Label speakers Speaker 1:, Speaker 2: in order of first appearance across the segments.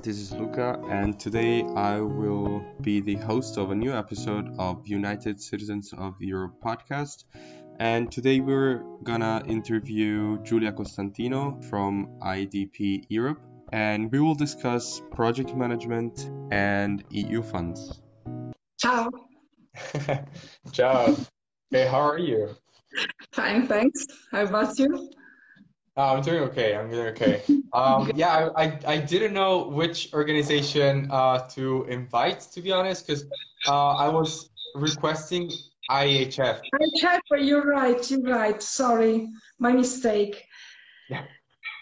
Speaker 1: everyone, this is Luca, and today I will be the host of a new episode of United Citizens of Europe podcast. And today we're gonna interview Giulia Costantino from IDP Europe, and we will discuss project management and EU funds.
Speaker 2: Ciao.
Speaker 3: Ciao. Hey, how are you?
Speaker 2: Fine, thanks. How about you?
Speaker 3: Uh, I'm doing okay. I'm doing okay. Um, yeah, I, I, I, didn't know which organization uh, to invite, to be honest, because uh, I was requesting IHF.
Speaker 2: IHF, you're right. You're right. Sorry, my mistake.
Speaker 3: Yeah.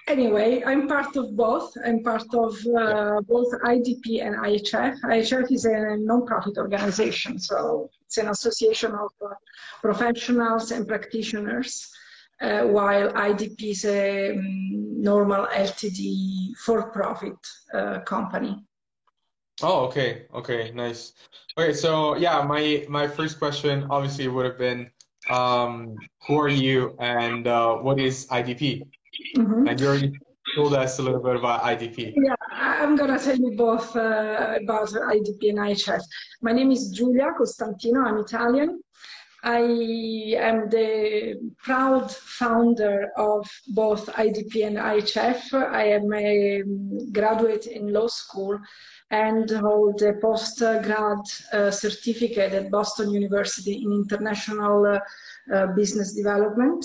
Speaker 2: Anyway, I'm part of both. I'm part of uh, yeah. both IDP and IHF. IHF is a non-profit organization, so it's an association of uh, professionals and practitioners uh, while IDP is a um, normal LTD for-profit uh, company.
Speaker 3: Oh, okay, okay, nice. Okay, so yeah, my my first question obviously would have been, um, who are you and uh, what is IDP? Mm-hmm. And you already told us a little bit about IDP.
Speaker 2: Yeah, I'm gonna tell you both uh, about IDP and IHF. My name is Giulia Costantino. I'm Italian. I am the proud founder of both IDP and IHF. I am a graduate in law school and hold a postgrad uh, certificate at Boston University in international uh, uh, business development.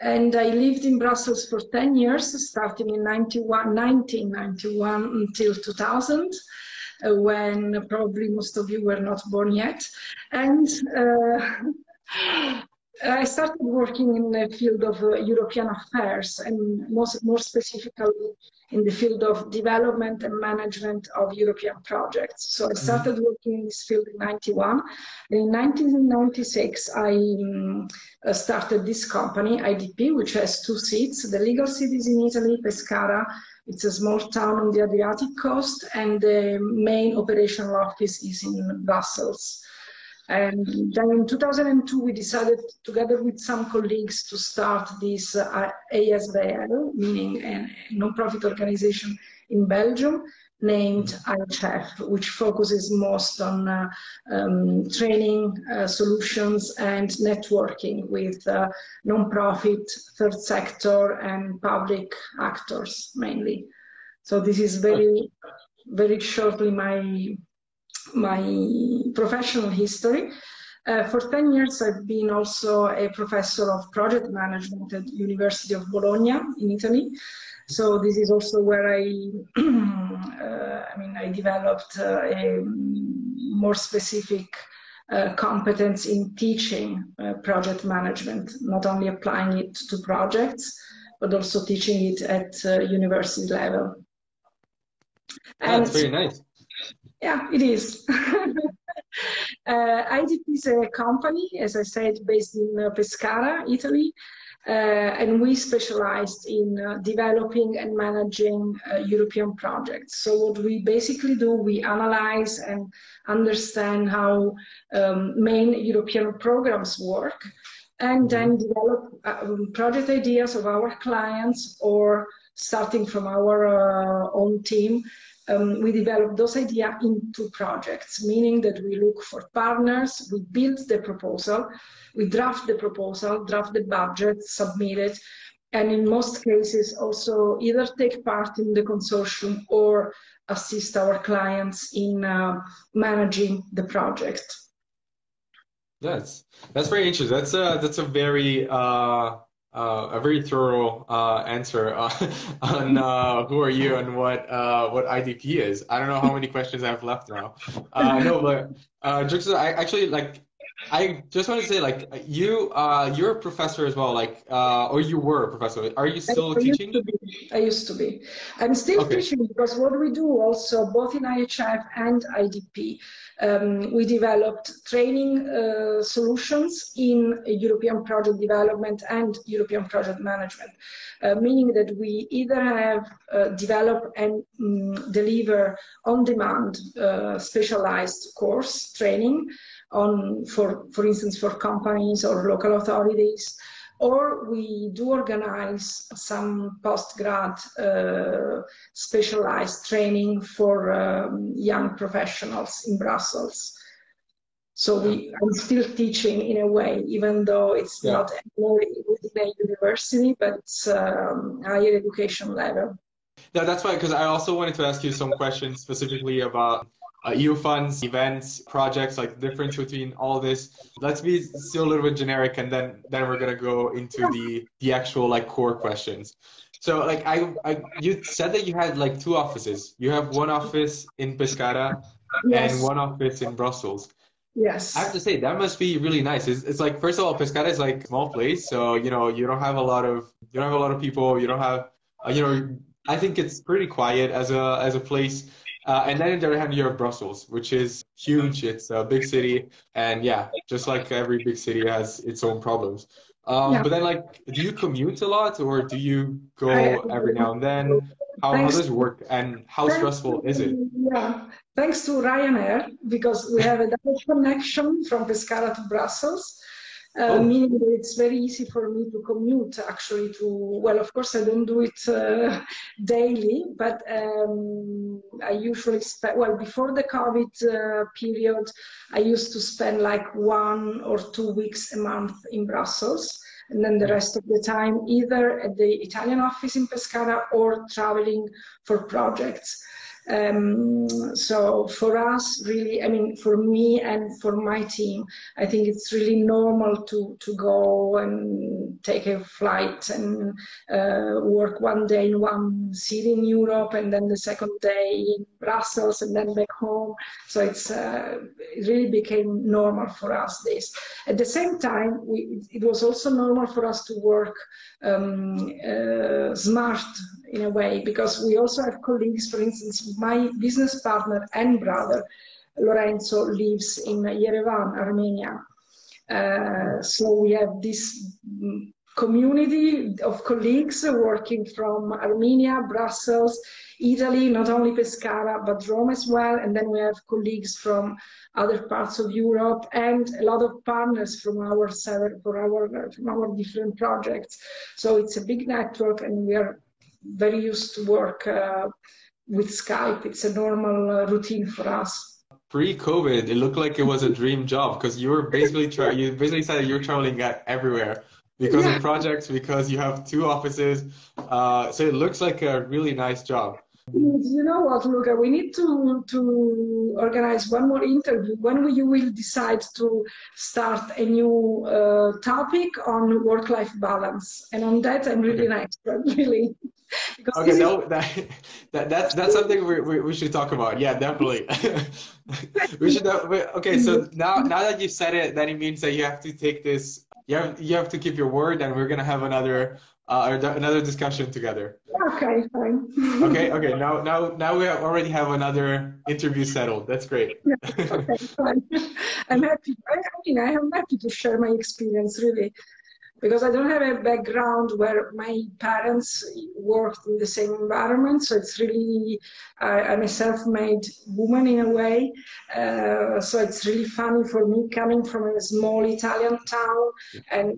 Speaker 2: And I lived in Brussels for 10 years, starting in 91, 1991 until 2000 uh, when probably most of you were not born yet. And uh, I started working in the field of uh, European affairs and most, more specifically in the field of development and management of European projects. So I started mm-hmm. working in this field in 91. And In 1996, I um, started this company, IDP, which has two seats. The legal seat is in Italy, Pescara, it's a small town on the Adriatic coast, and the main operational office is in Brussels. And then in 2002, we decided, together with some colleagues, to start this uh, ASBL, meaning a non-profit organization in Belgium, named IHF, which focuses most on uh, um, training uh, solutions and networking with uh, non-profit, third sector, and public actors mainly. So this is very, very shortly my my professional history. Uh, for 10 years, I've been also a professor of project management at University of Bologna in Italy. So this is also where I, uh, I mean, I developed uh, a more specific uh, competence in teaching uh, project management, not only applying it to projects, but also teaching it at uh, university level.
Speaker 3: And That's very nice.
Speaker 2: Yeah, it is. Uh, IDP is a company, as I said, based in Pescara, Italy, uh, and we specialized in uh, developing and managing uh, European projects. So what we basically do, we analyze and understand how um, main European programs work, and then mm-hmm. develop um, project ideas of our clients or starting from our uh, own team um, we develop those ideas into projects, meaning that we look for partners, we build the proposal, we draft the proposal, draft the budget, submit it, and in most cases also either take part in the consortium or assist our clients in uh, managing the project.
Speaker 3: That's that's very interesting. That's a that's a very uh, uh, a very thorough uh, answer on uh, who are you and what uh, what IDP is. I don't know how many questions I have left now. Uh, no, but uh, I actually like. I just want to say, like, you, uh, you're a professor as well, like, uh, or you were a professor. Are you still I, teaching?
Speaker 2: Used I used to be. I'm still okay. teaching because what we do also, both in IHF and IDP, um, we developed training uh, solutions in European project development and European project management, uh, meaning that we either have uh, develop and um, deliver on-demand uh, specialized course training on, for, for instance, for companies or local authorities, or we do organize some post-grad uh, specialized training for um, young professionals in Brussels. So we, I'm still teaching in a way, even though it's yeah. not within a university, but it's um, higher education level.
Speaker 3: Yeah, that's why, because I also wanted to ask you some questions specifically about uh, EU funds, events, projects, like the difference between all this. Let's be still a little bit generic, and then then we're gonna go into the the actual like core questions. So, like I, I you said that you had like two offices. You have one office in Pescara yes. and one office in Brussels.
Speaker 2: Yes.
Speaker 3: I have to say that must be really nice. It's, it's like first of all, Pescara is like a small place, so you know you don't have a lot of you don't have a lot of people. You don't have uh, you know I think it's pretty quiet as a as a place. Uh, and then on the other hand, you have Brussels, which is huge. It's a big city, and yeah, just like every big city has its own problems. Um, yeah. But then, like, do you commute a lot, or do you go every now and then? How, how does it work, and how stressful is it?
Speaker 2: Yeah, thanks to Ryanair because we have a direct connection from Pescara to Brussels. Uh, oh. meaning that it's very easy for me to commute actually to well of course i don't do it uh, daily but um, i usually spend well before the covid uh, period i used to spend like one or two weeks a month in brussels and then the rest of the time either at the italian office in pescara or traveling for projects um, so for us, really, I mean, for me and for my team, I think it's really normal to, to go and take a flight and uh, work one day in one city in Europe and then the second day in Brussels and then back home. So it's uh, it really became normal for us this. At the same time, we, it was also normal for us to work um, uh, smart in a way because we also have colleagues, for instance, my business partner and brother, Lorenzo, lives in Yerevan, Armenia. Uh, so we have this community of colleagues working from Armenia, Brussels, Italy, not only Pescara, but Rome as well. And then we have colleagues from other parts of Europe and a lot of partners from our for our from our different projects. So it's a big network, and we are very used to work uh, with Skype. It's a normal uh, routine for us.
Speaker 3: Pre-COVID, it looked like it was a dream job because you were basically tra- you basically said you were traveling everywhere because yeah. of projects, because you have two offices. Uh, so it looks like a really nice job.
Speaker 2: You know what, Luca? We need to to organize one more interview when you will decide to start a new uh, topic on work-life balance, and on that I'm really an expert, really.
Speaker 3: Okay, no, that, that that's that's something we, we, we should talk about. Yeah, definitely. we should. Okay, so now now that you said it, then it means that you have to take this. You have you have to keep your word, and we're gonna have another uh, another discussion together.
Speaker 2: Okay, fine.
Speaker 3: okay, okay. Now, now, now we already have another interview settled. That's great.
Speaker 2: okay, fine. I'm happy. I, I mean, I am happy to share my experience, really, because I don't have a background where my parents worked in the same environment. So it's really, uh, I'm a self-made woman in a way. Uh, so it's really funny for me coming from a small Italian town and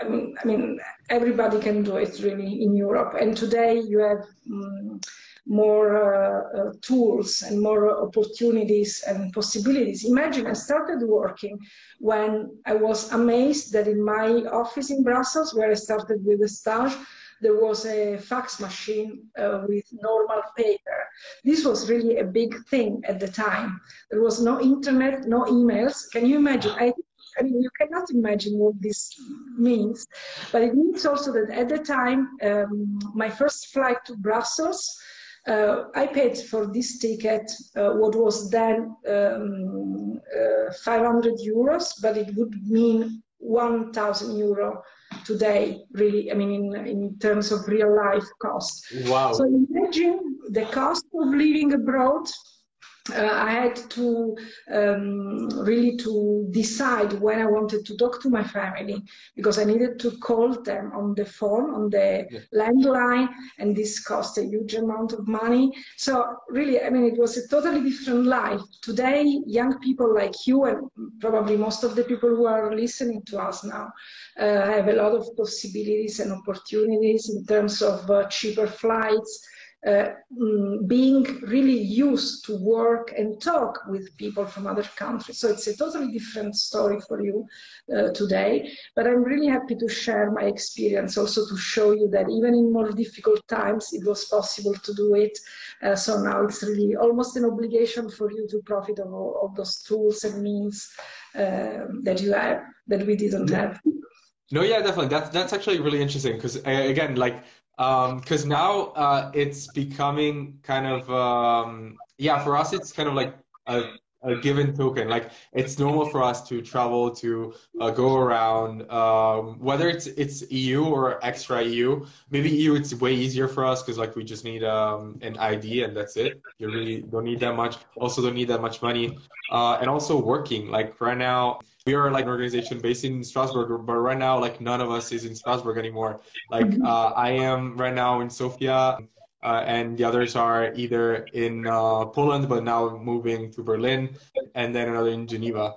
Speaker 2: I mean, I mean, everybody can do it really in Europe. And today you have um, more uh, uh, tools and more opportunities and possibilities. Imagine I started working when I was amazed that in my office in Brussels, where I started with the stage, there was a fax machine uh, with normal paper. This was really a big thing at the time. There was no internet, no emails. Can you imagine? I I mean, you cannot imagine what this means. But it means also that at the time, um, my first flight to Brussels, I paid for this ticket uh, what was then um, uh, 500 euros, but it would mean 1,000 euro today, really, I mean, in, in terms of real life cost.
Speaker 3: Wow.
Speaker 2: So imagine the cost of living abroad uh, I had to um, really to decide when I wanted to talk to my family because I needed to call them on the phone, on the yeah. landline, and this cost a huge amount of money. So really, I mean, it was a totally different life. Today, young people like you and probably most of the people who are listening to us now uh, have a lot of possibilities and opportunities in terms of uh, cheaper flights uh, being really used to work and talk with people from other countries. So it's a totally different story for you uh, today. But I'm really happy to share my experience also to show you that even in more difficult times, it was possible to do it. Uh, so now it's really almost an obligation for you to profit of all of those tools and means uh, that you have that we didn't have.
Speaker 3: No, yeah, definitely. That's that's actually really interesting because again, like because um, now uh, it's becoming kind of um, yeah for us it's kind of like a, a, given token. Like it's normal for us to travel to uh, go around um, whether it's it's EU or extra EU maybe EU it's way easier for us because like we just need um, an ID and that's it. You really don't need that much also don't need that much money. Uh, and also working. Like right now we are like an organization based in Strasbourg, but right now, like none of us is in Strasbourg anymore. Like mm-hmm. uh, I am right now in Sofia, uh, and the others are either in uh, Poland, but now moving to Berlin, and then another in Geneva.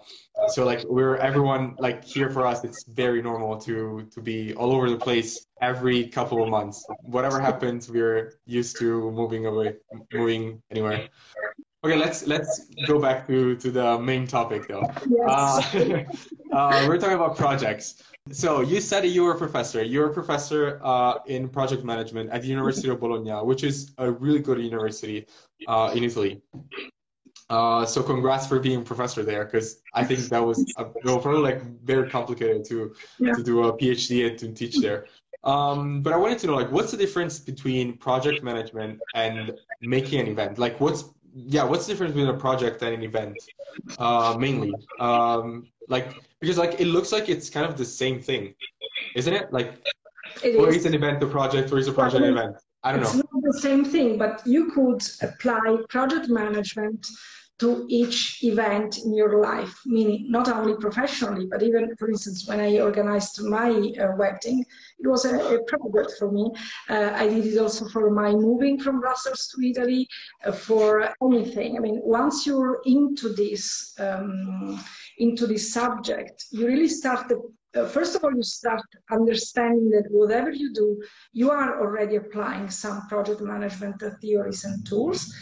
Speaker 3: So like we're everyone like here for us, it's very normal to to be all over the place every couple of months. Whatever happens, we're used to moving away, moving anywhere. Okay, let's let's go back to, to the main topic though. Yes. Uh, uh, we're talking about projects. So you said you were a professor. You're a professor uh, in project management at the University of Bologna, which is a really good university uh, in Italy. Uh, so congrats for being a professor there, because I think that was a, probably like very complicated to yeah. to do a PhD and to teach there. Um, but I wanted to know, like, what's the difference between project management and making an event? Like, what's yeah, what's the difference between a project and an event? Uh, mainly, um, like because like it looks like it's kind of the same thing, isn't it? Like, it or is. is an event a project, or is a project an event? I don't
Speaker 2: it's
Speaker 3: know.
Speaker 2: It's not the same thing, but you could apply project management to each event in your life, meaning not only professionally, but even, for instance, when I organized my uh, wedding, it was a, a project for me. Uh, I did it also for my moving from Brussels to Italy, uh, for anything. I mean, once you're into this, um, into this subject, you really start the uh, first of all, you start understanding that whatever you do, you are already applying some project management theories and tools.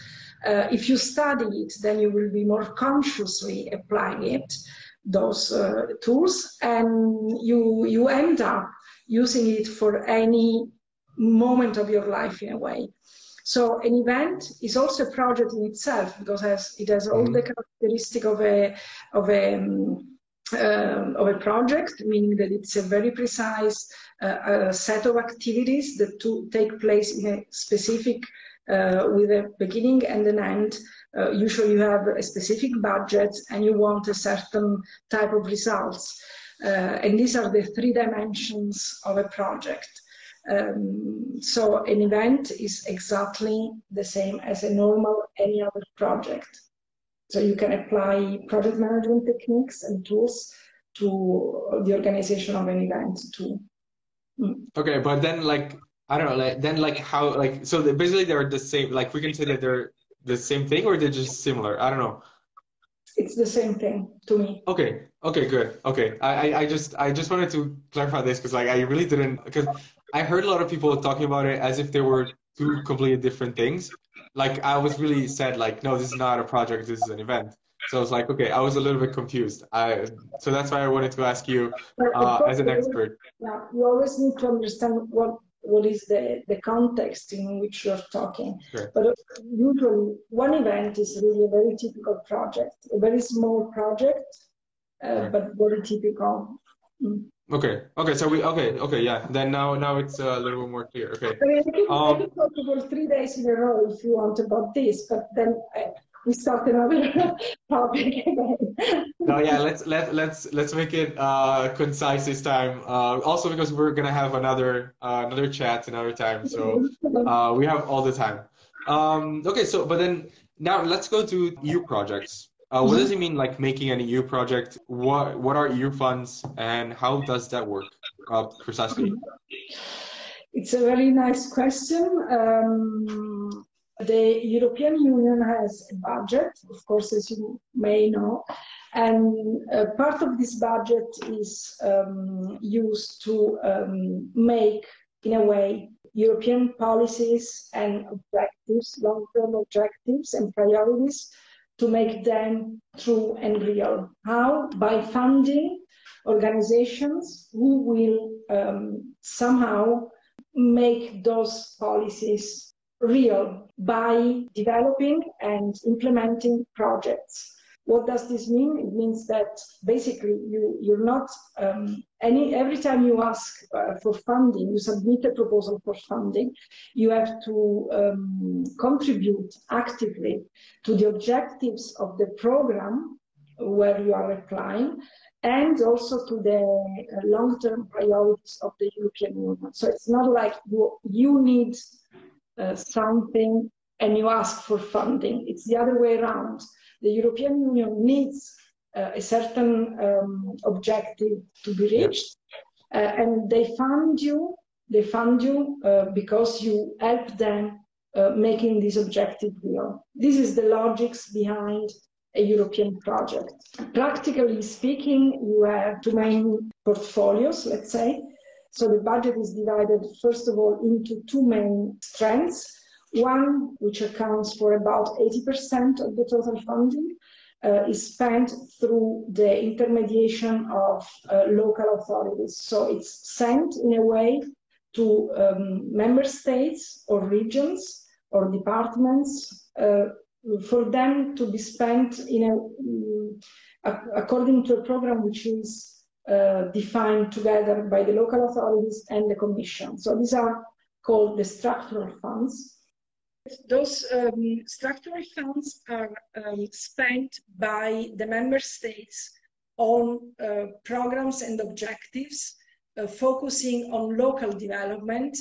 Speaker 2: Uh, if you study it, then you will be more consciously applying it, those uh, tools, and you you end up using it for any moment of your life in a way. So an event is also a project in itself because it has, it has all mm-hmm. the characteristic of a of a um, uh, of a project, meaning that it's a very precise uh, set of activities that to take place in a specific uh, with a beginning and an end. Uh, usually you have a specific budget and you want a certain type of results. Uh, and these are the three dimensions of a project. Um, so an event is exactly the same as a normal any other project. So you can apply project management techniques and tools to the organization of an event too.
Speaker 3: Mm. Okay, but then like I don't know, like then like how like so basically they're the same. Like we can say that they're the same thing or they're just similar. I don't know.
Speaker 2: It's the same thing to me.
Speaker 3: Okay. Okay. Good. Okay. I I, I just I just wanted to clarify this because like I really didn't because I heard a lot of people talking about it as if they were two completely different things. Like I was really said like no, this is not a project. This is an event. So I was like, okay, I was a little bit confused. I so that's why I wanted to ask you uh, as an expert.
Speaker 2: Yeah, you always need to understand what what is the, the context in which you're talking. Sure. But usually, one event is really a very typical project, a very small project, uh, but very typical.
Speaker 3: Mm. Okay. Okay. So we. Okay. Okay. Yeah. Then now, now it's a little bit more clear. Okay. I
Speaker 2: mean, I can, um, I can talk about three days in a row if you want about this, but then I, we start another topic again.
Speaker 3: no, yeah, let's let let's let's make it uh, concise this time. Uh, also because we're gonna have another uh, another chat another time, so uh, we have all the time. Um, okay, so but then now let's go to EU projects. Uh, what does it mean, like making an EU project? What what are EU funds, and how does that work uh, precisely?
Speaker 2: It's a very nice question. Um, the European Union has a budget, of course, as you may know, and part of this budget is um, used to um, make, in a way, European policies and objectives, long-term objectives and priorities, to make them true and real. How? By funding organizations who will um, somehow make those policies real by developing and implementing projects what does this mean? It means that basically you, you're not, um, any, every time you ask uh, for funding, you submit a proposal for funding, you have to um, contribute actively to the objectives of the program where you are applying and also to the uh, long-term priorities of the European Union. So it's not like you, you need uh, something and you ask for funding. It's the other way around the European Union needs uh, a certain um, objective to be reached, uh, and they fund you. They fund you uh, because you help them uh, making this objective real. This is the logics behind a European project. Practically speaking, you have two main portfolios, let's say. So the budget is divided, first of all, into two main strands. One, which accounts for about 80% of the total funding, uh, is spent through the intermediation of uh, local authorities. So it's sent in a way to um, member states or regions or departments uh, for them to be spent in a, um, according to a program which is uh, defined together by the local authorities and the commission. So these are called the structural funds. Those um, structural funds are um, spent by the member states on uh, programs and objectives uh, focusing on local development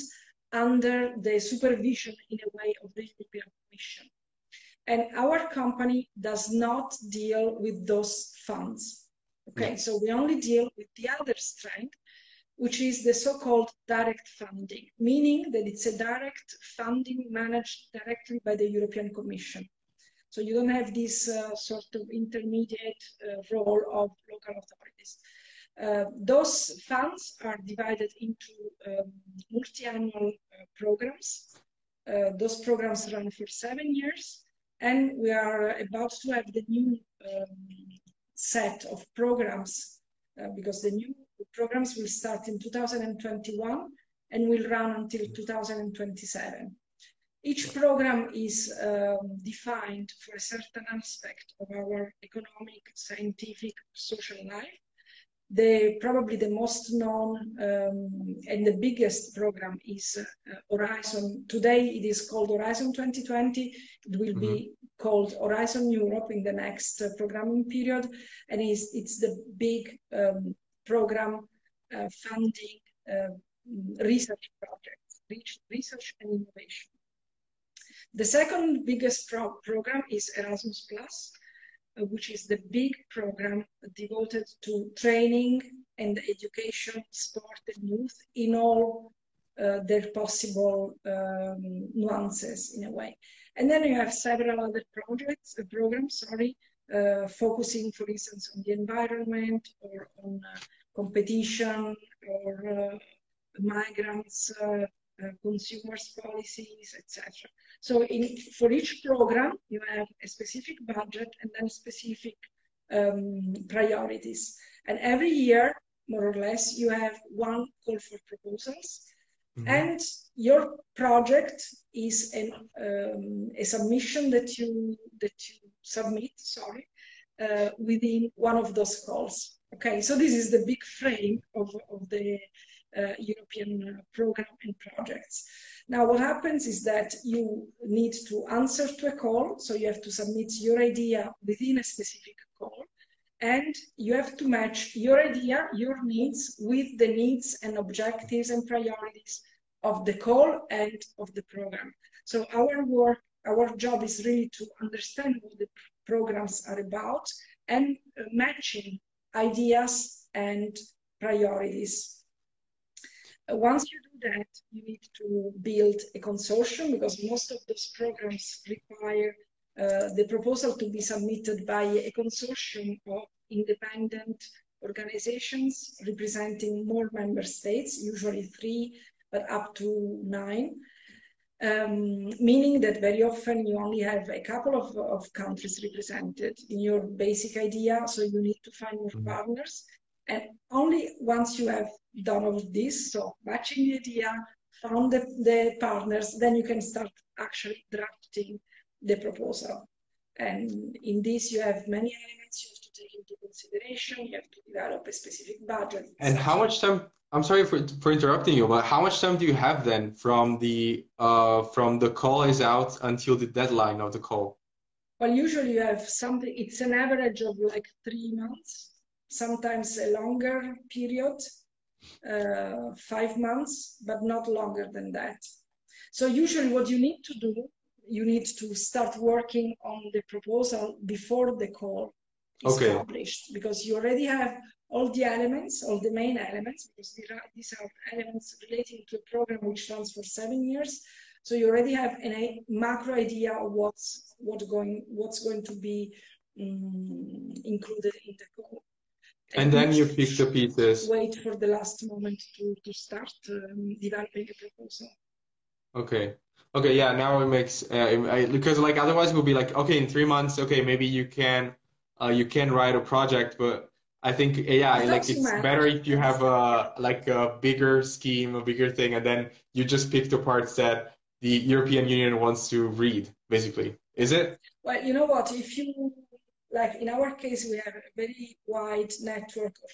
Speaker 2: under the supervision in a way of the European Commission. And our company does not deal with those funds. Okay, so we only deal with the other strength, which is the so-called direct funding, meaning that it's a direct funding managed directly by the European Commission. So you don't have this uh, sort of intermediate uh, role of local authorities. Uh, those funds are divided into um, multi-annual uh, programs. Uh, those programs run for seven years, and we are about to have the new um, set of programs uh, because the new programs will start in 2021 and will run until 2027. Each program is um, defined for a certain aspect of our economic, scientific, social life. The, probably the most known um, and the biggest program is uh, Horizon. Today it is called Horizon 2020. It will mm-hmm. be called Horizon Europe in the next uh, programming period, and it's, it's the big um, program uh, funding uh, research projects, research and innovation. The second biggest pro program is Erasmus Plus, which is the big program devoted to training and education, sport and youth in all uh, their possible um, nuances in a way. And then you have several other projects, uh, programs, sorry, uh, focusing, for instance, on the environment or on uh, competition or uh, migrants, uh, consumers policies, etc. So in, for each program, you have a specific budget and then specific um, priorities. And every year, more or less, you have one call for proposals. Mm-hmm. And your project is an, um, a submission that you that you submit, sorry, uh, within one of those calls. Okay, so this is the big frame of, of the European program and projects. Now, what happens is that you need to answer to a call, so you have to submit your idea within a specific call, and you have to match your idea, your needs, with the needs and objectives and priorities of the call and of the program. So our work our job is really to understand what the programs are about and uh, matching ideas and priorities. Once you do that, you need to build a consortium because most of those programs require uh, the proposal to be submitted by a consortium of independent organizations representing more member states, usually three, but up to nine. Um, meaning that very often you only have a couple of, of countries represented in your basic idea, so you need to find more mm-hmm. partners. And only once you have done all this, so matching the idea, found the, the partners, then you can start actually drafting the proposal. And in this, you have many elements you have to take into consideration. You have to develop a specific budget.
Speaker 3: And how much time? I'm sorry for for interrupting you, but how much time do you have then from the uh, from the call is out until the deadline of the call?
Speaker 2: Well, usually you have something. It's an average of like three months, sometimes a longer period, uh, five months, but not longer than that. So usually, what you need to do you need to start working on the proposal before the call is okay. published because you already have all the elements, all the main elements, because these are, elements relating to a program which runs for seven years. So you already have a macro idea of what's what going what's going to be um, included in the call.
Speaker 3: And, and then you pick the pieces.
Speaker 2: Wait for the last moment to, to start um, developing a proposal.
Speaker 3: Okay. Okay, yeah, now it makes uh, I, because like otherwise we'll be like, okay, in three months, okay, maybe you can uh, you can write a project, but I think yeah, like it's better if you have a like a bigger scheme, a bigger thing, and then you just pick the parts that the European Union wants to read, basically. Is it?
Speaker 2: Well, you know what? If you like in our case, we have a very wide network of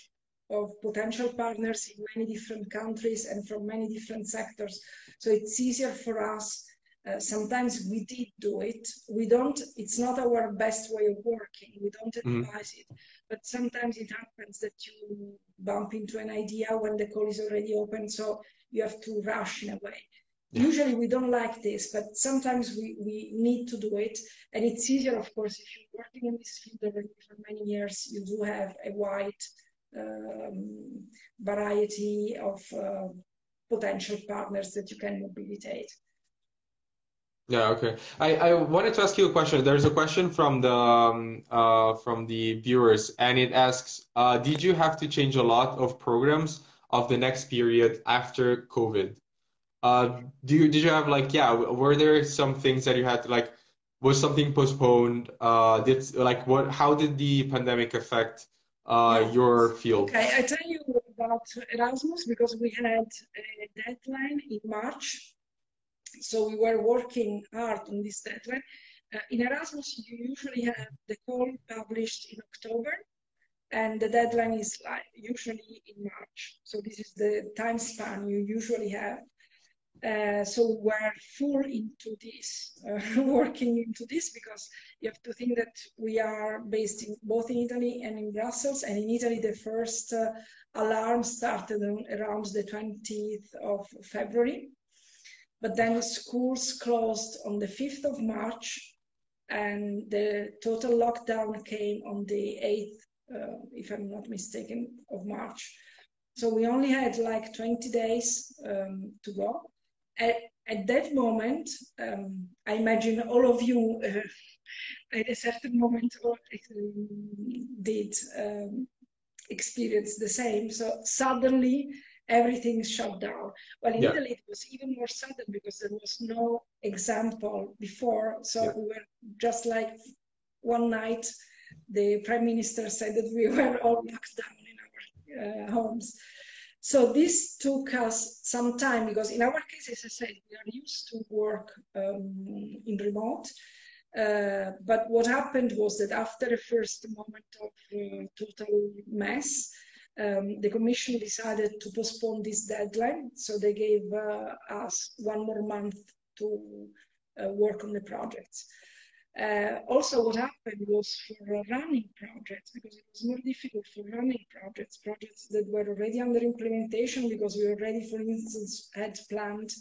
Speaker 2: of potential partners in many different countries and from many different sectors. So it's easier for us. Uh, sometimes we did do it. We don't, it's not our best way of working. We don't mm-hmm. advise mm. it. But sometimes it happens that you bump into an idea when the call is already open. So you have to rush in a way. Yeah. Usually we don't like this, but sometimes we, we need to do it. And it's easier, of course, if you're working in this field already for many years, you do have a wide um, variety of uh, potential partners that you can mobilitate.
Speaker 3: Yeah, okay. I, I wanted to ask you a question. There's a question from the um, uh, from the viewers, and it asks, uh, did you have to change a lot of programs of the next period after COVID? Uh, do you did you have like yeah? Were there some things that you had to like? Was something postponed? Uh, did like what? How did the pandemic affect uh, your field?
Speaker 2: Okay, I tell you about Erasmus because we had a deadline in March. So we were working hard on this deadline. Uh, in Erasmus, you usually have the call published in October, and the deadline is like usually in March. So this is the time span you usually have. Uh, so we're full into this, uh, working into this because you have to think that we are based in both in Italy and in Brussels. And in Italy, the first uh, alarm started around the 20th of February. But then schools closed on the 5th of March, and the total lockdown came on the 8th, uh, if I'm not mistaken, of March. So we only had like 20 days um, to go at, at that moment, um, I imagine all of you uh, at a certain moment did um, experience the same. So suddenly everything shut down. Well, in yeah. Italy it was even more sudden because there was no example before. So yeah. we were just like one night, the prime minister said that we were all locked down in our uh, homes. So this took us some time because in our case, as I said, we are used to work um, in remote. Uh, but what happened was that after the first moment of uh, total mess, um, the commission decided to postpone this deadline. So they gave uh, us one more month to uh, work on the projects. Uh, also, what happened was for running projects, because it was more difficult for running projects, projects that were already under implementation, because we already, for instance, had planned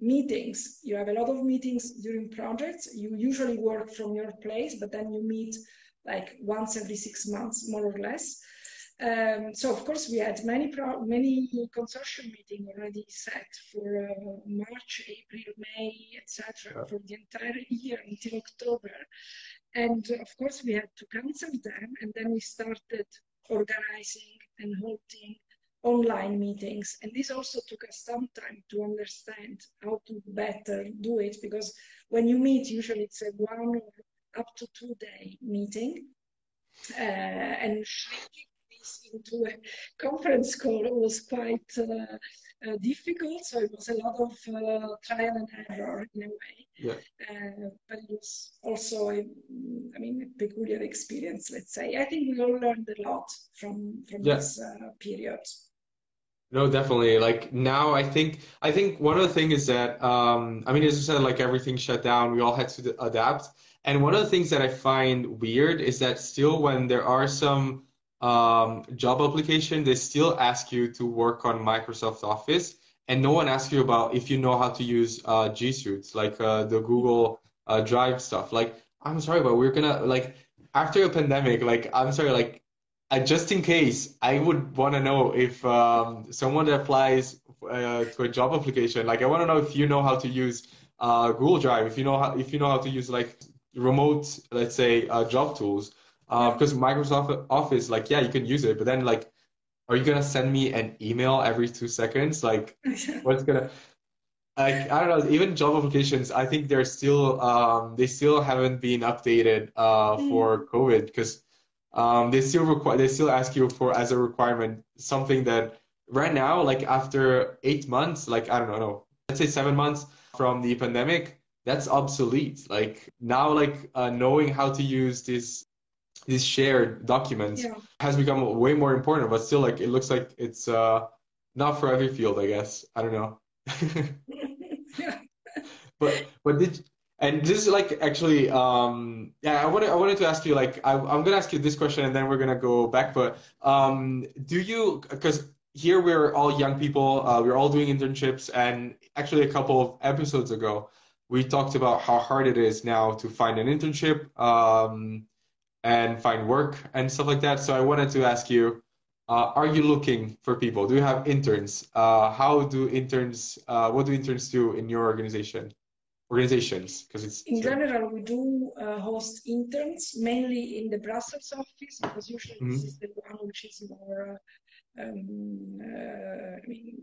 Speaker 2: meetings. You have a lot of meetings during projects. You usually work from your place, but then you meet like once every six months, more or less. Um, so of course we had many many consortium meeting already set for uh, March, April, May, etc. for the entire year until October, and of course we had to cancel them, and then we started organizing and holding online meetings. And this also took us some time to understand how to better do it because when you meet, usually it's a one or up to two day meeting. Uh, and shrinking this into a conference call was quite uh, uh, difficult. So it was a lot of uh, trial and error in a way.
Speaker 3: Yeah.
Speaker 2: Uh, but it was also, a, I mean, a peculiar experience, let's say. I think we all learned a lot from, from yeah. this uh, period.
Speaker 3: No, definitely. Like now, I think I think one of the things is that um, I mean, as you said, like everything shut down, we all had to adapt. And one of the things that I find weird is that still, when there are some um, job application, they still ask you to work on Microsoft Office, and no one asks you about if you know how to use uh, G Suite, like uh, the Google uh, Drive stuff. Like, I'm sorry, but we're gonna like after a pandemic, like I'm sorry, like just in case, I would want to know if um, someone that applies uh, to a job application, like I want to know if you know how to use uh, Google Drive, if you know how if you know how to use like remote, let's say, uh, job tools. Uh, because Microsoft Office, like yeah, you can use it, but then like, are you gonna send me an email every two seconds? Like, what's gonna like I don't know. Even job applications, I think they're still um, they still haven't been updated uh, for mm. COVID because um, they still require they still ask you for as a requirement something that right now like after eight months like i don't know no, let's say seven months from the pandemic that's obsolete like now like uh, knowing how to use this these shared documents yeah. has become way more important but still like it looks like it's uh not for every field i guess i don't know but but did and this is like actually, um, yeah, I wanted I wanted to ask you like I, i'm gonna ask you this question and then we're gonna go back. But um, do you because here we're all young people, uh, we're all doing internships, and actually a couple of episodes ago we talked about how hard it is now to find an internship um, and find work and stuff like that. So I wanted to ask you. Uh, are you looking for people? Do you have interns? Uh, how do interns? Uh, what do interns do in your organization? organizations? Because it's
Speaker 2: in general we do uh, host interns mainly in the Brussels office because usually mm-hmm. this is the one which is more uh, um, uh, I mean,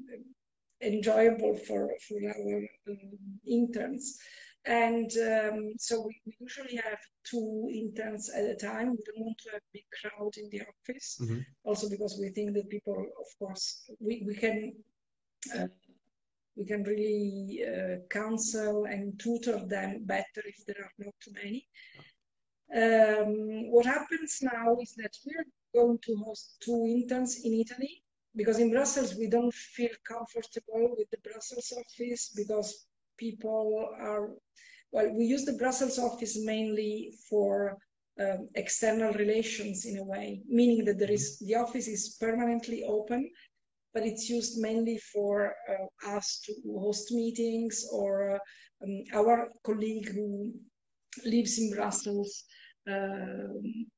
Speaker 2: enjoyable for for our um, interns. And um, so we, we, usually have two interns at a time. We don't want to have a big crowd in the office. Mm-hmm. Also because we think that people, of course, we, we can uh, we can really uh, counsel and tutor them better if there are not too many. Um, what happens now is that we're going to host two interns in Italy because in Brussels we don't feel comfortable with the Brussels office because people are well we use the Brussels office mainly for um, external relations in a way meaning that there is the office is permanently open but it's used mainly for uh, us to host meetings or uh, um, our colleague who lives in Brussels uh,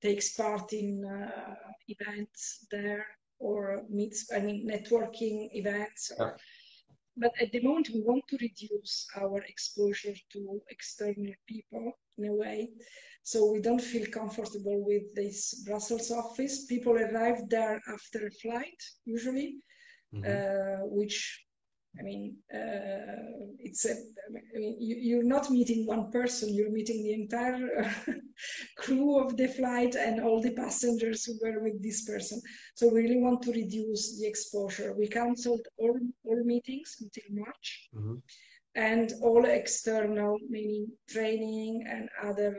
Speaker 2: takes part in uh, events there or meets, I mean, networking events. Or, but at the moment, we want to reduce our exposure to external people in a way. So we don't feel comfortable with this Brussels office. People arrive there after a flight, usually, mm-hmm. uh, which I mean, uh, it's a, I mean, you, are not meeting one person, you're meeting the entire crew of the flight and all the passengers who were with this person. So we really want to reduce the exposure. We canceled all, all meetings until March. Mm-hmm. And all external, meaning training and other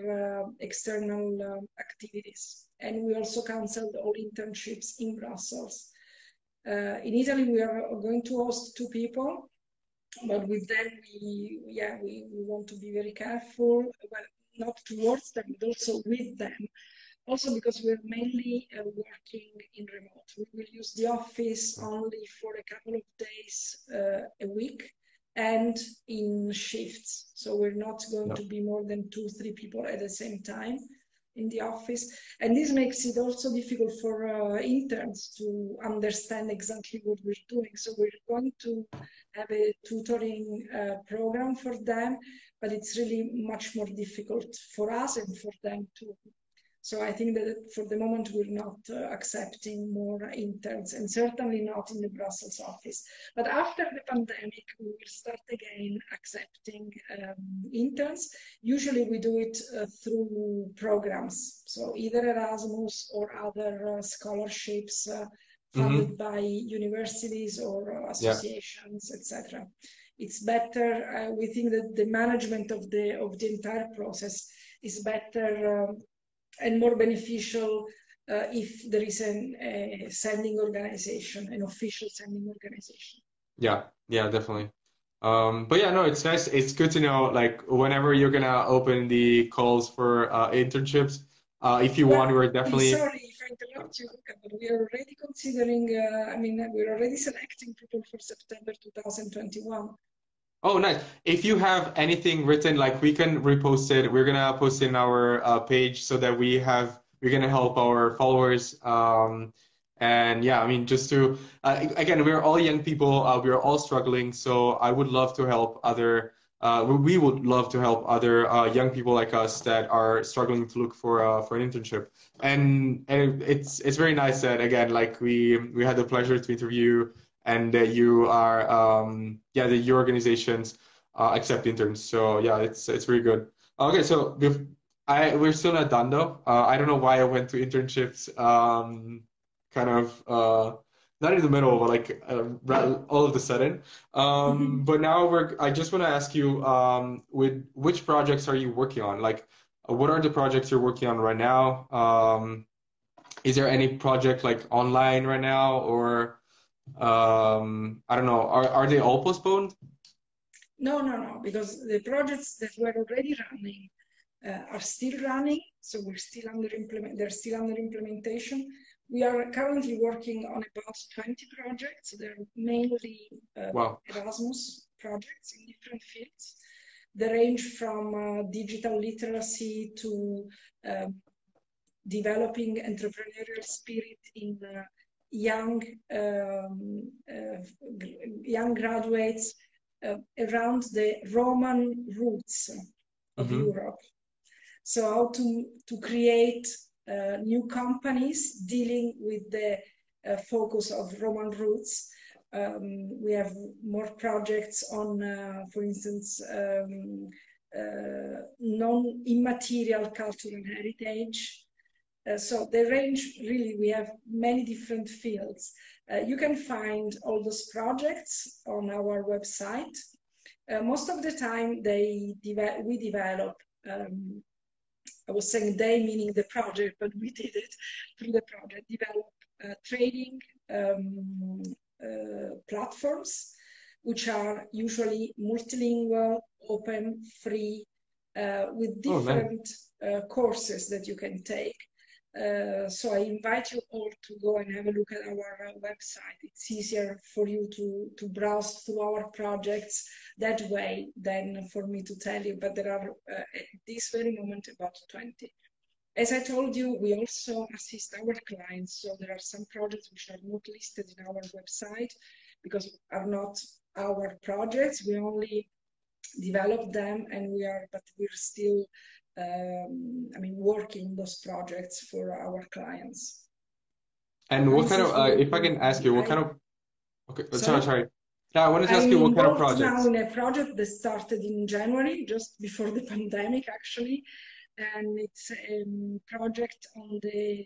Speaker 2: uh, external uh, activities. And we also canceled all internships in Brussels uh, in Italy, we are going to host two people, but with them, we yeah we, we want to be very careful. Well, not towards them, but also with them. Also because we're mainly uh, working in remote. We will use the office only for a couple of days uh, a week, and in shifts. So we're not going no. to be more than two, three people at the same time in the office. And this makes it also difficult for uh, interns to understand exactly what we're doing. So we're going to have a tutoring uh, program for them, but it's really much more difficult for us and for them to so I think that for the moment we're not uh, accepting more interns and certainly not in the Brussels office. But after the pandemic, we will start again accepting um, interns. Usually we do it uh, through programs. So either Erasmus or other uh, scholarships uh, funded mm-hmm. by universities or associations, yeah. etc. It's better. Uh, we think that the management of the of the entire process is better um, and more beneficial uh, if there is an, a sending organization, an official sending organization.
Speaker 3: Yeah, yeah, definitely. Um, but yeah, no, it's nice. It's good to know, like, whenever you're gonna open the calls for uh, internships, uh, if you well, want, we're definitely.
Speaker 2: Sorry if I interrupt you, but we are already considering. Uh, I mean, we're already selecting people for September 2021.
Speaker 3: Oh, nice. If you have anything written, like we can repost it. We're gonna post it in our uh, page so that we have we're gonna help our followers. Um, and yeah, I mean, just to uh, again, we're all young people. Uh, we're all struggling. So I would love to help other. Uh, we would love to help other uh, young people like us that are struggling to look for uh, for an internship. And and it's it's very nice that again, like we we had the pleasure to interview and that you are um, yeah that your organizations uh, accept interns. So yeah, it's it's very good. Okay, so I we're still not done though. Uh, I don't know why I went to internships. Um, kind of uh, not in the middle, but like uh, all of the sudden. Um, mm-hmm. But now we're. I just want to ask you, um, with which projects are you working on? Like, what are the projects you're working on right now? Um, is there any project like online right now, or um, I don't know. Are are they all postponed?
Speaker 2: No, no, no. Because the projects that were already running uh, are still running, so we're still under implement. They're still under implementation. We are currently working on about 20 projects. They're mainly uh, wow. Erasmus projects in different fields. They range from uh, digital literacy to um, developing entrepreneurial spirit in uh, young um, uh, young graduates uh, around the Roman roots of mm-hmm. Europe. So how to to create uh, new companies dealing with the uh, focus of Roman roots. Um, we have more projects on, uh, for instance, um, uh, non-immaterial cultural heritage, uh, so the range really, we have many different fields. Uh, you can find all those projects on our website. Uh, most of the time, they de- we develop. Um, I was saying they, meaning the project, but we did it through the project. Develop uh, trading um, uh, platforms, which are usually multilingual, open, free, with different oh, courses that you can take. Uh, so I invite you all to go and have a look at our uh, website. It's easier for you to, to browse through our projects that way than for me to tell you, but there are uh, at this very moment about 20. As I told you, we also assist our clients. So there are some projects which are not listed in our website because are not our projects. We only develop them and we are, but we're still um, I mean, working those projects for our clients.
Speaker 3: And what kind of, uh, if I can ask you, what kind of, okay, sorry, sorry. sorry. Yeah, I wanted to ask I'm you what kind of projects.
Speaker 2: now in a project that started in January, just before the pandemic, actually, and it's a project on the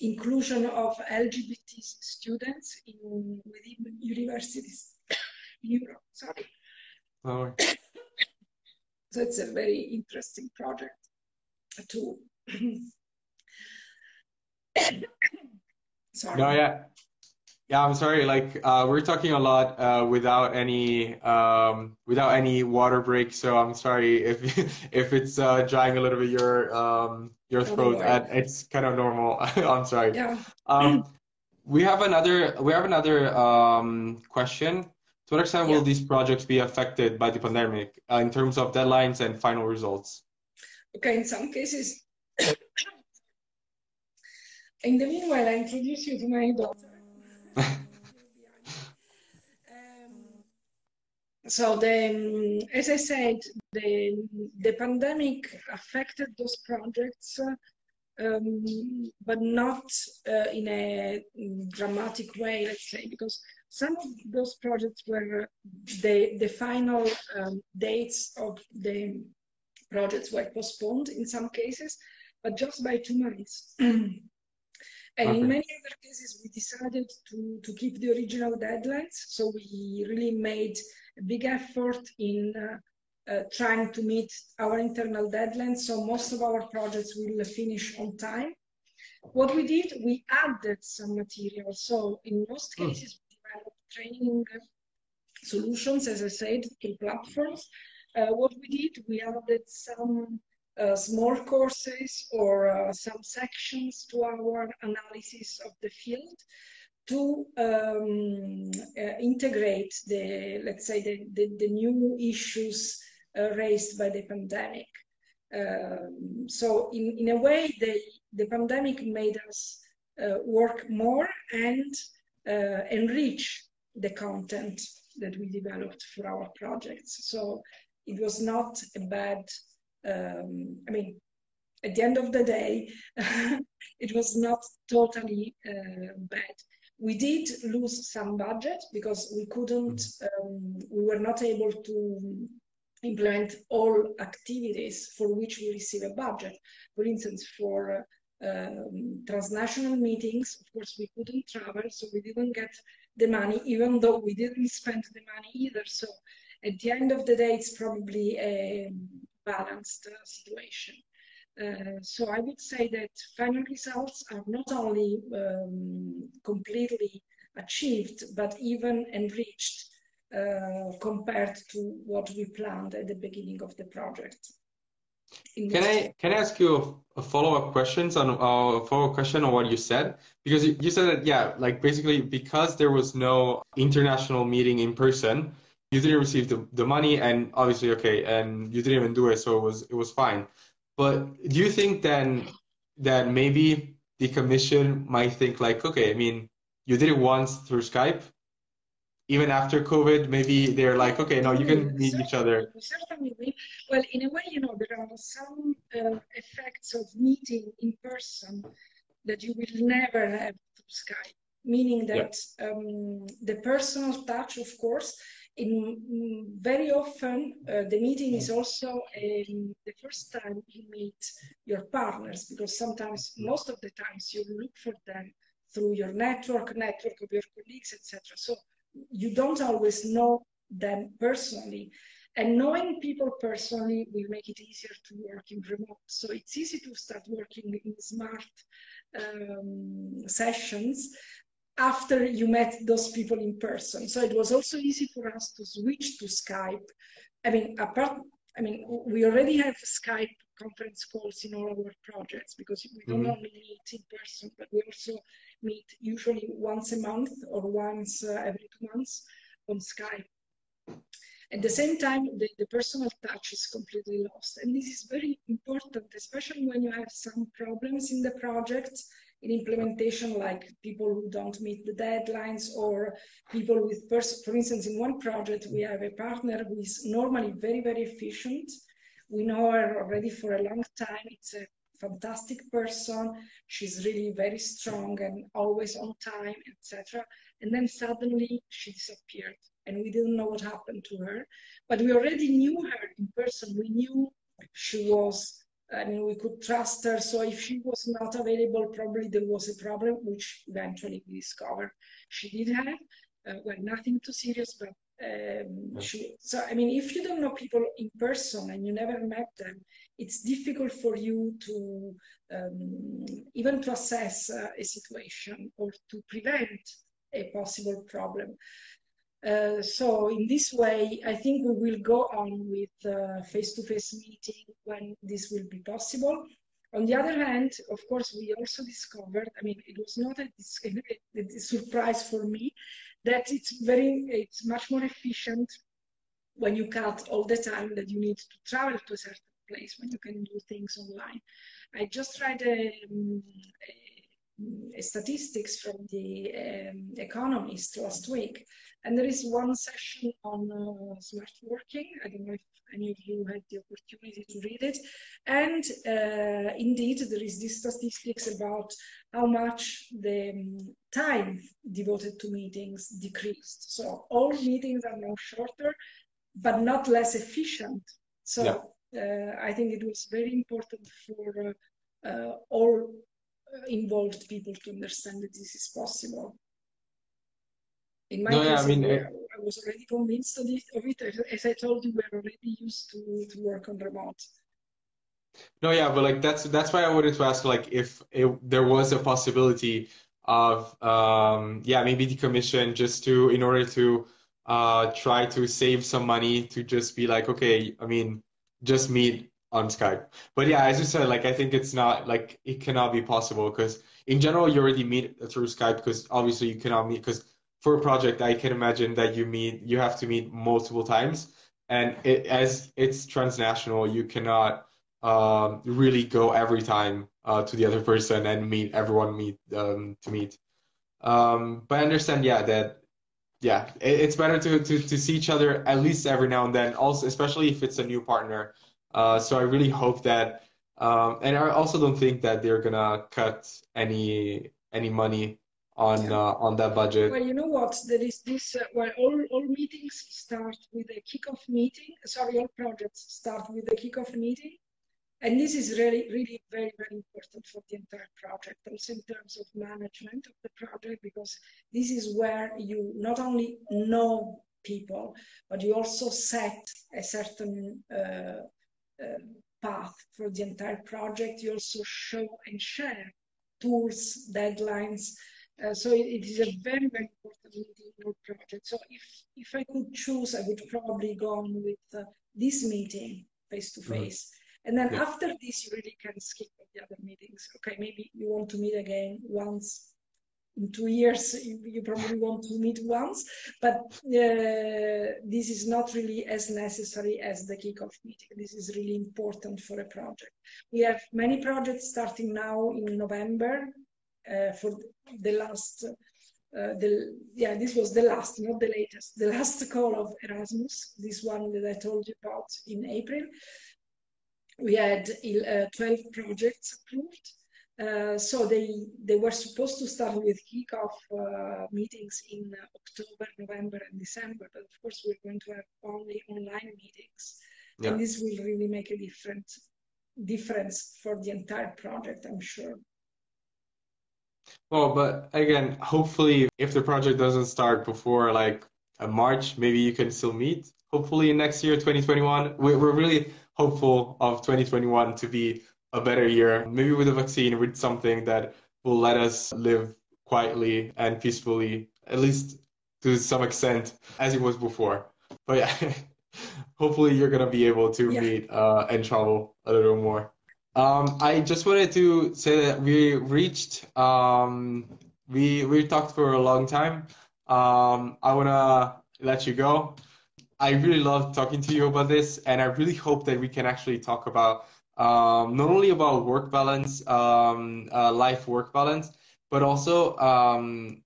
Speaker 2: inclusion of LGBT students in within universities in Europe. Sorry.
Speaker 3: Oh.
Speaker 2: So it's a very interesting project to. sorry.
Speaker 3: No, yeah. Yeah, I'm sorry. Like uh, we're talking a lot uh, without any um, without any water break, so I'm sorry if if it's uh, drying a little bit your um, your throat. Oh, it's kind of normal. I'm sorry.
Speaker 2: Yeah.
Speaker 3: Um, we have another we have another um, question to what extent
Speaker 2: Yeah.
Speaker 3: will these projects be affected by the pandemic uh, in terms of deadlines and final results?
Speaker 2: Okay, in some cases. In the meanwhile, I introduce you to my daughter. So the, um, as I said, the the pandemic affected those projects, um, but not uh, in a dramatic way, let's say, because some of those projects were the the final um, dates of the projects were postponed in some cases, but just by two months. And
Speaker 3: Okay.
Speaker 2: in many other cases, we decided to, to keep the original deadlines. So we really made a big effort in uh, uh, trying to meet our internal deadlines. So most of our projects will finish on time. What we did, we added some material. So in most
Speaker 3: Hmm.
Speaker 2: cases, training solutions, as I said, through platforms. Uh, what we did, we added some uh, small courses or uh, some sections to our analysis of the field to um, uh, integrate the, let's say, the, the, the new issues uh, raised by the pandemic. Um, so in, in a way, the, the pandemic made us uh, work more and uh, enrich the content that we developed for our projects. So it was not a bad, um, I mean, at the end of the day, it was not totally uh, bad. We did lose some budget because we couldn't, um, we were not able to implement all activities for which we receive a budget. For instance, for uh, um, transnational meetings, of course, we couldn't travel, so we didn't get the money, even though we didn't spend the money either. So at the end of the day, it's probably a balanced uh, situation. Uh, so I would say that final results are not only um, completely achieved, but even enriched uh, compared to what we planned at the beginning of the project.
Speaker 3: Can I can I ask you a, a follow-up questions on uh, a follow-up question on what you said? Because you, you said that yeah, like basically because there was no international meeting in person, you didn't receive the, the money and obviously okay, and you didn't even do it, so it was it was fine. But do you think then that maybe the commission might think like, okay, I mean, you did it once through Skype, even after COVID, maybe they're like, okay, no, you can meet each other.
Speaker 2: Certainly. Well, in a way, you know, there are some uh, effects of meeting in person that you will never have through Skype, meaning that um, the personal touch, of course, in very often uh, the meeting is also um, the first time you meet your partners because sometimes most of the times you look for them through your network network of your colleagues etc so you don't always know them personally and knowing people personally will make it easier to work in remote so it's easy to start working in smart um, sessions after you met those people in person. So it was also easy for us to switch to Skype. I mean, apart, I mean, we already have Skype conference calls in all our projects because we don't
Speaker 3: Mhm.
Speaker 2: only meet in person, but we also meet usually once a month or once uh, every two months on Skype. At the same time, the, the personal touch is completely lost. And this is very important, especially when you have some problems in the project in implementation, like people who don't meet the deadlines or people with, pers- for instance, in one project, we have a partner who is normally very, very efficient. We know her already for a long time. It's a fantastic person. She's really very strong and always on time, etc. And then suddenly she disappeared and we didn't know what happened to her. But we already knew her in person. We knew she was I mean, we could trust her. So if she was not available, probably there was a problem, which eventually we discovered she did have. Uh, well, nothing too serious, but um, she. So I mean, if you don't know people in person and you never met them, it's difficult for you to um, even to assess uh, a situation or to prevent a possible problem. Uh, so in this way, I think we will go on with uh, face-to-face meeting when this will be possible. On the other hand, of course, we also discovered, I mean, it was not a, a, surprise for me, that it's very, it's much more efficient when you cut all the time that you need to travel to a certain when you can do things online. I just read a, um, a, a statistics from the um, Economist last week, and there is one session on uh, smart working. I don't know if any of you had the opportunity to read it. And uh, indeed, there is this statistics about how much the um, time devoted to meetings decreased. So all meetings are now shorter, but not less efficient. So yeah. Uh, I think it was very important for uh, uh all involved people to understand that this is possible. In my no, case, yeah, I mean, I, I was already convinced of it, of it. As I told you, we're already used to, to work on remote.
Speaker 3: No, yeah, but like that's that's why I wanted to ask, like, if it, there was a possibility of, um, yeah, maybe decommission just to in order to uh, try to save some money to just be like, okay, I mean, just meet on Skype. But yeah, as you said, like I think it's not like it cannot be possible because in general you already meet through Skype because obviously you cannot meet because for a project I can imagine that you meet you have to meet multiple times and it, as it's transnational you cannot um, really go every time uh, to the other person and meet everyone meet um, to meet. Um, but I understand, yeah, that yeah, it's better to, to, to see each other at least every now and then. Also, especially if it's a new partner. Uh, so I really hope that, um, and I also don't think that they're gonna cut any any money on yeah. uh, on that budget.
Speaker 2: Well, you know what? There is this. Uh, well, all all meetings start with a kickoff meeting. Sorry, all projects start with a kickoff meeting, and this is really, really very, very important for the entire project, also in terms of management of the project, because this is where you not only know people, but you also set a certain uh, uh, path for the entire project. You also show and share tools, deadlines. Uh, so it, it is a very, very important meeting in our project. So if, if I could choose, I would probably go on with uh, this meeting face to face. And then yeah. after this, you really can skip the other meetings. Okay, maybe you want to meet again once in two years. You, you probably want to meet once, but uh, this is not really as necessary as the kickoff meeting. This is really important for a project. We have many projects starting now in November uh, for the last. Uh, the yeah, this was the last, not the latest, the last call of Erasmus. This one that I told you about in April we had uh, 12 projects approved. Uh, so they they were supposed to start with kickoff uh, meetings in October, November, and December, but of course we're going to have only online meetings, yeah. and this will really make a different difference for the entire project, I'm sure.
Speaker 3: Well, but again, hopefully, if the project doesn't start before like March, maybe you can still meet. Hopefully, next year, 2021, we're really hopeful of 2021 to be a better year, maybe with a vaccine, with something that will let us live quietly and peacefully, at least to some extent, as it was before. But yeah, hopefully you're gonna be able to yeah. meet uh, and travel a little more. Um, I just wanted to say that we reached, um, we we talked for a long time. Um, I wanna let you go. I really love talking to you about this, and I really hope that we can actually talk about um, not only about work balance, um, uh, life work balance, but also um,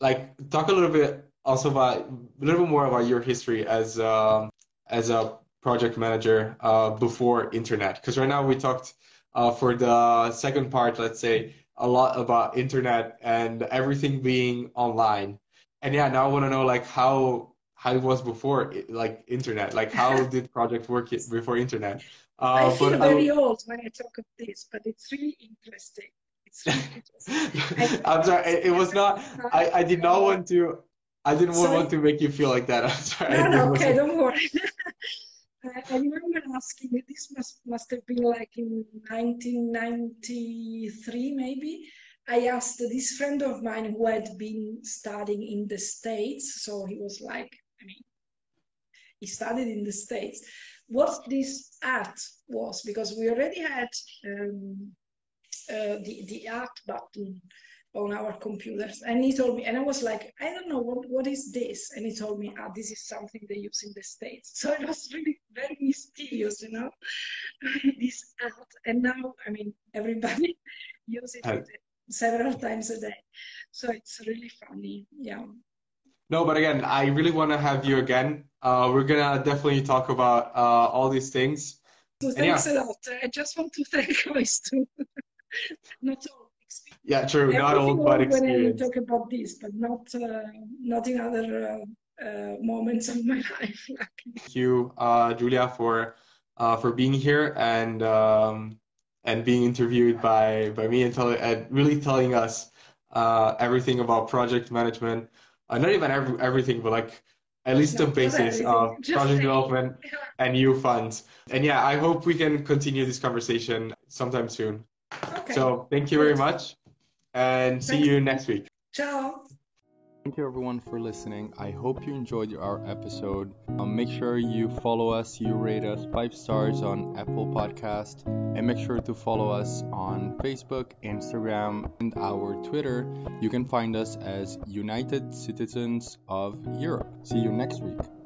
Speaker 3: like talk a little bit also about a little bit more about your history as um, as a project manager uh, before internet. Because right now we talked uh, for the second part, let's say, a lot about internet and everything being online. And yeah, now I want to know like how how it was before like internet like how did project work before internet?
Speaker 2: Uh, i feel very I, old when i talk of this but it's really interesting. It's really interesting.
Speaker 3: I'm sorry it, it, was not i i did not want to i didn't sorry. want to make you feel like that. I'm sorry
Speaker 2: no, no, okay don't worry. I remember asking this must must have been like in 1993 maybe. I asked this friend of mine who had been studying in the States, so he was like I mean, he studied in the States. What this art was, because we already had um, uh, the, the art button on our computers. And he told me, and I was like, I don't know what, what is this? And he told me, ah, this is something they use in the States. So it was really very mysterious, you know, this app. And now, I mean, everybody uses it several times a day. So it's really funny. Yeah.
Speaker 3: No, but again, I really want to have you again. Uh, we're gonna definitely talk about uh, all these things.
Speaker 2: So thanks yeah. a lot. I just want to thank guys too. Not all experience.
Speaker 3: yeah, true. Not all, but experience.
Speaker 2: When I talk about this, but not uh, not in other uh, uh, moments of my life.
Speaker 3: Thank you, uh, Giulia, for uh, for being here and um, and being interviewed by by me and, tell, and really telling us uh, everything about project management. Uh, not even every, everything, but like at least the basis of project development and new funds. And yeah, I hope we can continue this conversation sometime soon. Okay. So thank you very much and see you next week.
Speaker 2: Ciao.
Speaker 1: Thank you everyone for listening. I hope you enjoyed our episode. Um, make sure you follow us, you rate us five stars on Apple Podcast, and make sure to follow us on Facebook, Instagram, and our Twitter. You can find us as United Citizens of Europe. See you next week.